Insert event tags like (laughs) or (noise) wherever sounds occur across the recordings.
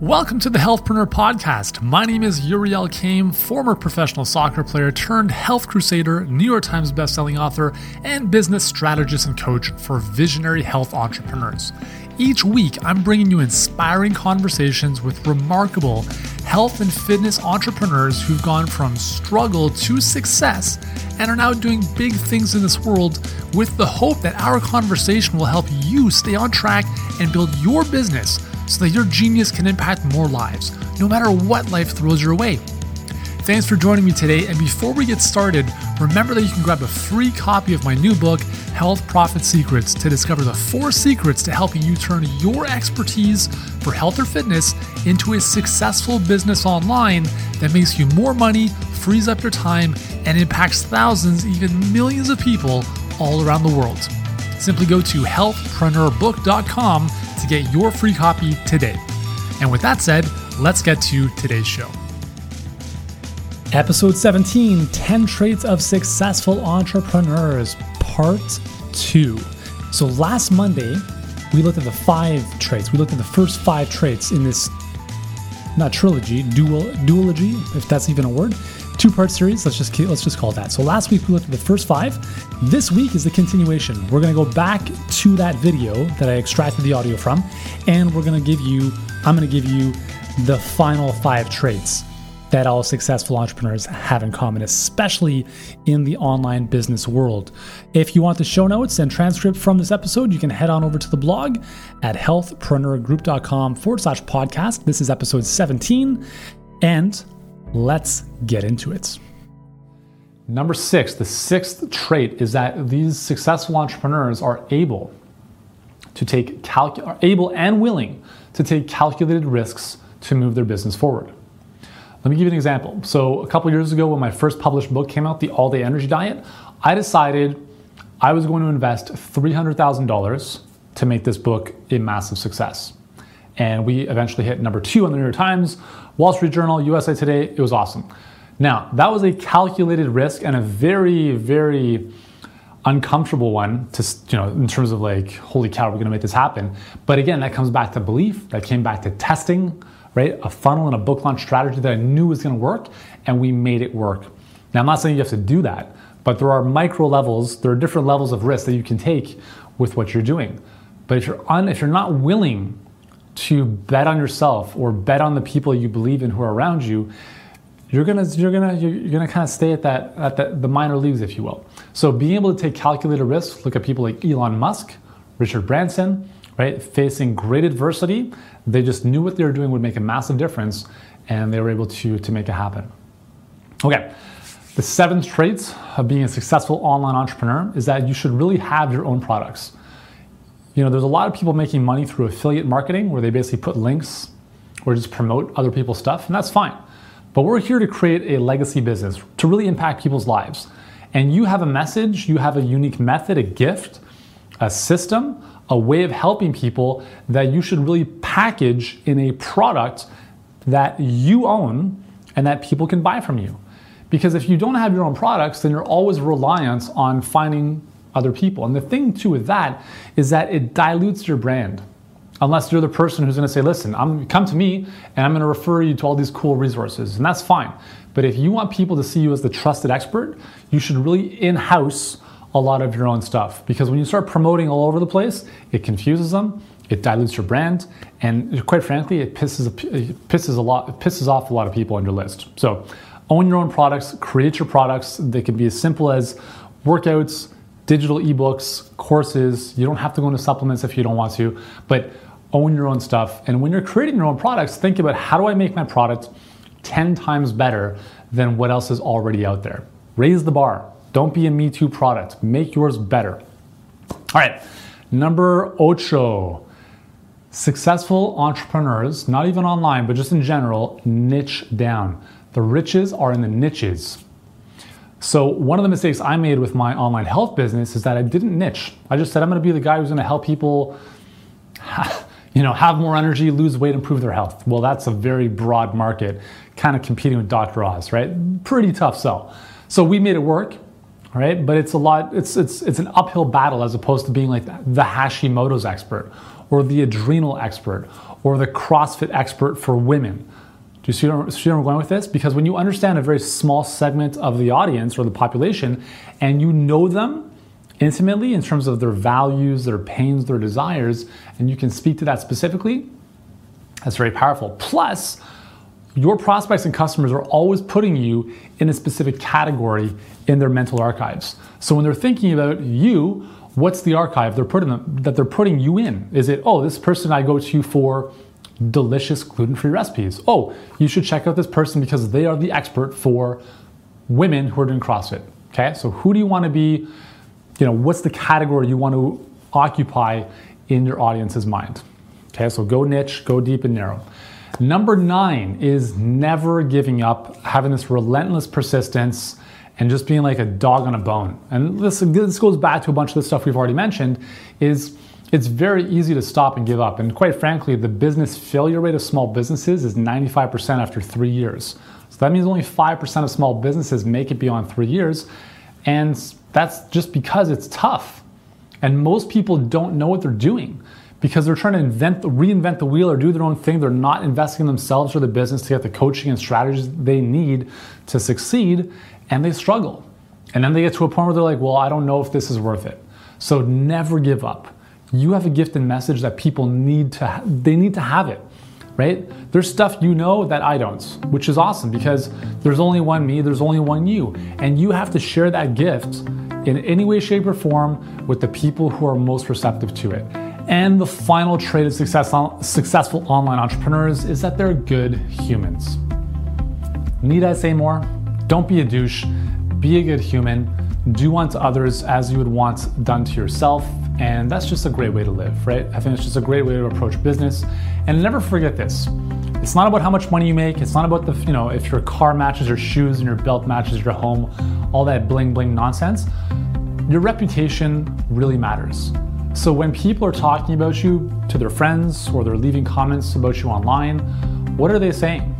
Welcome to the Healthpreneur Podcast. My name is Yuri Elkaim, former professional soccer player turned health crusader, New York Times bestselling author, and business strategist and coach for visionary health entrepreneurs. Each week, I'm bringing you inspiring conversations with remarkable health and fitness entrepreneurs who've gone from struggle to success and are now doing big things in this world with the hope that our conversation will help you stay on track and build your business so that your genius can impact more lives, no matter what life throws your way. Thanks for joining me today. And before we get started, remember that you can grab a free copy of my new book, Health Profit Secrets, to discover the four secrets to helping you turn your expertise for health or fitness into a successful business online that makes you more money, frees up your time, and impacts thousands, even millions of people all around the world. Simply go to healthpreneurbook.com to get your free copy today. And with that said, let's get to today's show. Episode 17 10 Traits of Successful Entrepreneurs, Part 2. So last Monday, we looked at the five traits. We looked at the first five traits in this, not trilogy, dual duology, if that's even a word, two part series. Let's just let's just call that. So last week we looked at the first five. This week is the continuation. We're gonna go back to that video that I extracted the audio from, and we're gonna give you. I'm gonna give you the final five traits that all successful entrepreneurs have in common, especially in the online business world. If you want the show notes and transcript from this episode, you can head on over to the blog at healthpreneurgroup.com forward slash podcast. This is episode 17. And Let's get into it. Number six, the sixth trait is that these successful entrepreneurs are able to take are able and willing to take calculated risks to move their business forward. Let me give you an example. So, a couple years ago, when my first published book came out, The All Day Energy Diet, I decided I was going to invest $300,000 to make this book a massive success. And we eventually hit number two on the New York Times, Wall Street Journal, USA Today. It was awesome. Now, that was a calculated risk and a very, very uncomfortable one to, you know, in terms of like, holy cow, we're going to make this happen. But again, that comes back to belief, that came back to testing, right? A funnel and a book launch strategy that I knew was going to work, and we made it work. Now, I'm not saying you have to do that, but there are micro levels, there are different levels of risk that you can take with what you're doing. But if you're un, if you're not willing to bet on yourself or bet on the people you believe in who are around you, you're gonna you're gonna you're gonna kind of stay at that at the, the minor leagues, if you will. So being able to take calculated risks, look at people like Elon Musk, Richard Branson, right, facing great adversity, they just knew what they were doing would make a massive difference, and they were able to to make it happen. Okay. The seventh traits of being a successful online entrepreneur is that you should really have your own products you know, there's a lot of people making money through affiliate marketing where they basically put links or just promote other people's stuff, and that's fine. But we're here to create a legacy business to really impact people's lives. And you have a message, you have a unique method, a gift, a system, a way of helping people that you should really package in a product that you own and that people can buy from you. Because if you don't have your own products, then you're always reliant on finding other people. And the thing too with that is that it dilutes your brand. Unless you're the person who's going to say, "Listen, I'm come to me and I'm going to refer you to all these cool resources." And that's fine. But if you want people to see you as the trusted expert, you should really in-house a lot of your own stuff because when you start promoting all over the place, it confuses them, it dilutes your brand, and quite frankly, it pisses it pisses a lot it pisses off a lot of people on your list. So, own your own products, create your products. They can be as simple as workouts, digital ebooks, courses. You don't have to go into supplements if you don't want to, but own your own stuff. And when you're creating your own products, think about how do I make my product 10 times better than what else is already out there? Raise the bar. Don't be a Me Too product. Make yours better. All right, number ocho. Successful entrepreneurs, not even online, but just in general, niche down. The riches are in the niches. So one of the mistakes I made with my online health business is that I didn't niche. I just said I'm going to be the guy who's going to help people (laughs) you know, have more energy, lose weight, improve their health. Well, that's a very broad market, kind of competing with Dr. Oz, right? Pretty tough sell. So we made it work, right? But it's a lot it's it's it's an uphill battle as opposed to being like the Hashimoto's expert or the adrenal expert or the CrossFit expert for women. Do you see where, I'm going with this? Because when you understand a very small segment of the audience or the population and you know them intimately in terms of their values, their pains, their desires, and you can speak to that specifically, that's very powerful. Plus, your prospects and customers are always putting you in a specific category in their mental archives. So when they're thinking about you, what's the archive they're putting them, that they're putting you in? Is it, oh, this person I go to for delicious gluten-free recipes. Oh, you should check out this person because they are the expert for women who are doing CrossFit. Okay, so who do you want to be? You know, what's the category you want to occupy in your audience's mind? Okay, so go niche, go deep and narrow. Number nine is never giving up, having this relentless persistence and just being like a dog on a bone. And this, this goes back to a bunch of the stuff we've already mentioned is it's very easy to stop and give up. And quite frankly, the business failure rate of small businesses is 95% after three years. So that means only 5% of small businesses make it beyond three years. And that's just because it's tough. And most people don't know what they're doing because they're trying to invent, reinvent the wheel or do their own thing. They're not investing in themselves or the business to get the coaching and strategies they need to succeed, and they struggle. And then they get to a point where they're like, well, I don't know if this is worth it. So never give up. You have a gift and message that people need to, they need to have it, right? There's stuff you know that I don't, which is awesome because there's only one me, there's only one you. And you have to share that gift in any way, shape, or form with the people who are most receptive to it. And the final trait of success, successful online entrepreneurs is that they're good humans. Need I say more? Don't be a douche, be a good human, do unto others as you would want done to yourself. And that's just a great way to live, right? I think it's just a great way to approach business. And never forget this. It's not about how much money you make. It's not about the, you know, if your car matches your shoes and your belt matches your home, all that bling bling nonsense. Your reputation really matters. So when people are talking about you to their friends or they're leaving comments about you online, what are they saying?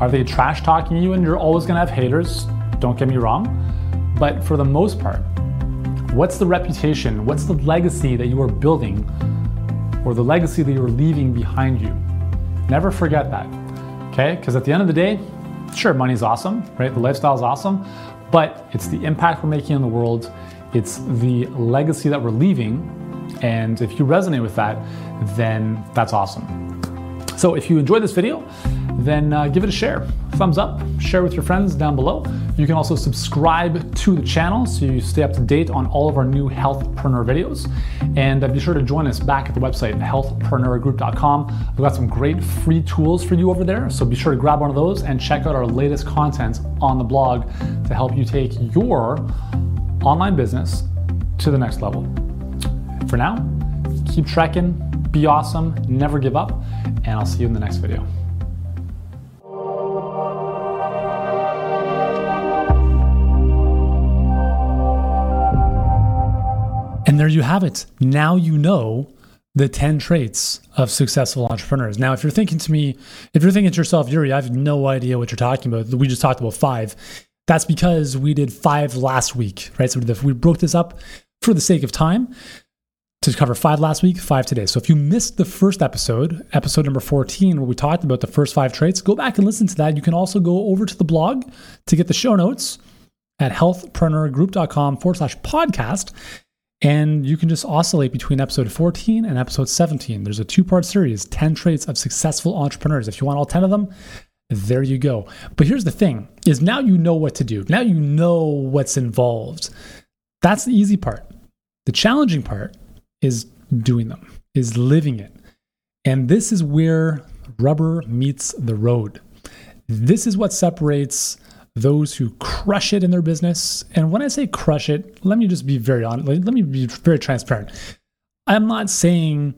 Are they trash talking you and you're always gonna have haters? Don't get me wrong. But for the most part, what's the reputation, what's the legacy that you are building or the legacy that you're leaving behind you? Never forget that, okay? Because at the end of the day, sure, money's awesome, right? The lifestyle is awesome, but it's the impact we're making in the world it's the legacy that we're leaving. And if you resonate with that, then that's awesome. So if you enjoyed this video, then uh, give it a share. Thumbs up, share with your friends down below. You can also subscribe to the channel so you stay up to date on all of our new healthpreneur videos. And uh, be sure to join us back at the website, healthpreneurgroup.com. We've got some great free tools for you over there. So be sure to grab one of those and check out our latest content on the blog to help you take your online business to the next level. For now, keep trekking, be awesome, never give up, and I'll see you in the next video. There you have it. Now you know the 10 traits of successful entrepreneurs. Now, if you're thinking to me, if you're thinking to yourself, Yuri, I have no idea what you're talking about. We just talked about five. That's because we did five last week, right? So we broke this up for the sake of time to cover five last week, five today. So if you missed the first episode, episode number 14, where we talked about the first five traits, go back and listen to that. You can also go over to the blog to get the show notes at healthpreneurgroup.com forward slash podcast. And you can just oscillate between episode 14 and episode 17. There's a two part series 10 traits of successful entrepreneurs. If you want all 10 of them, there you go. But here's the thing is now you know what to do. Now you know what's involved. That's the easy part. The challenging part is doing them, is living it. And this is where rubber meets the road. This is what separates those who crush it in their business. And when I say crush it, let me just be very honest, let me be very transparent. I'm not saying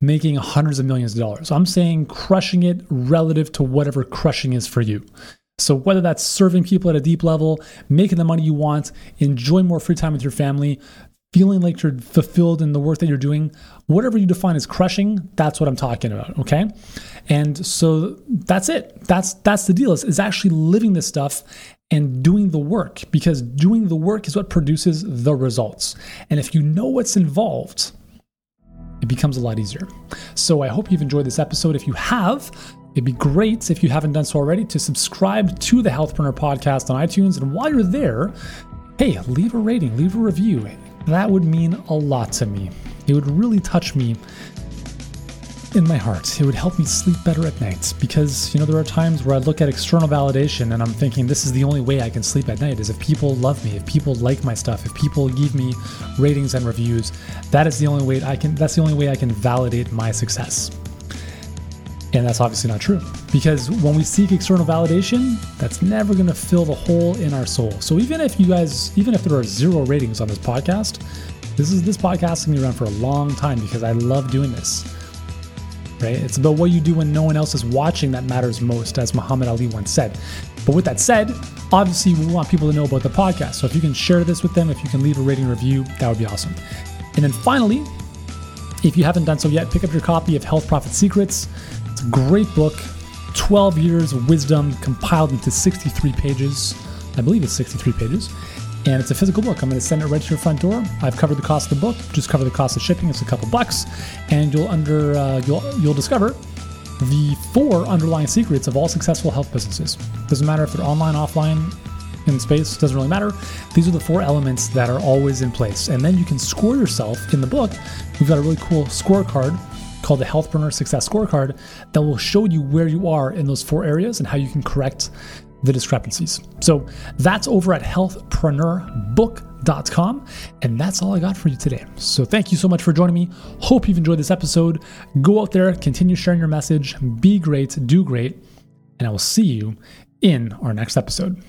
making hundreds of millions of dollars. I'm saying crushing it relative to whatever crushing is for you. So, whether that's serving people at a deep level, making the money you want, enjoying more free time with your family, feeling like you're fulfilled in the work that you're doing, whatever you define as crushing, that's what I'm talking about. Okay. And so that's it. That's that's the deal is, is actually living this stuff and doing the work because doing the work is what produces the results. And if you know what's involved, it becomes a lot easier. So I hope you've enjoyed this episode. If you have, it'd be great if you haven't done so already to subscribe to the Healthpreneur podcast on iTunes. And while you're there, hey, leave a rating, leave a review. That would mean a lot to me. It would really touch me in my heart. It would help me sleep better at night because, you know, there are times where I look at external validation and I'm thinking this is the only way I can sleep at night is if people love me, if people like my stuff, if people give me ratings and reviews. That is the only way I can that's the only way I can validate my success. And that's obviously not true because when we seek external validation, that's never going to fill the hole in our soul. So even if you guys, even if there are zero ratings on this podcast, this is this podcast going to be around for a long time because I love doing this right? It's about what you do when no one else is watching that matters most, as Muhammad Ali once said. But with that said, obviously we want people to know about the podcast. So if you can share this with them, if you can leave a rating review, that would be awesome. And then finally, if you haven't done so yet, pick up your copy of Health Profit Secrets. It's a great book, 12 years of wisdom compiled into 63 pages. I believe it's 63 pages and it's a physical book. I'm going to send it right to your front door. I've covered the cost of the book, just cover the cost of shipping. It's a couple bucks, and you'll under uh, you'll you'll discover the four underlying secrets of all successful health businesses. Doesn't matter if they're online, offline, in space, doesn't really matter. These are the four elements that are always in place, and then you can score yourself in the book. We've got a really cool scorecard called the Healthpreneur Success Scorecard that will show you where you are in those four areas and how you can correct the discrepancies. So that's over at healthpreneurbook.com. And that's all I got for you today. So thank you so much for joining me. Hope you've enjoyed this episode. Go out there, continue sharing your message, be great, do great, and I will see you in our next episode.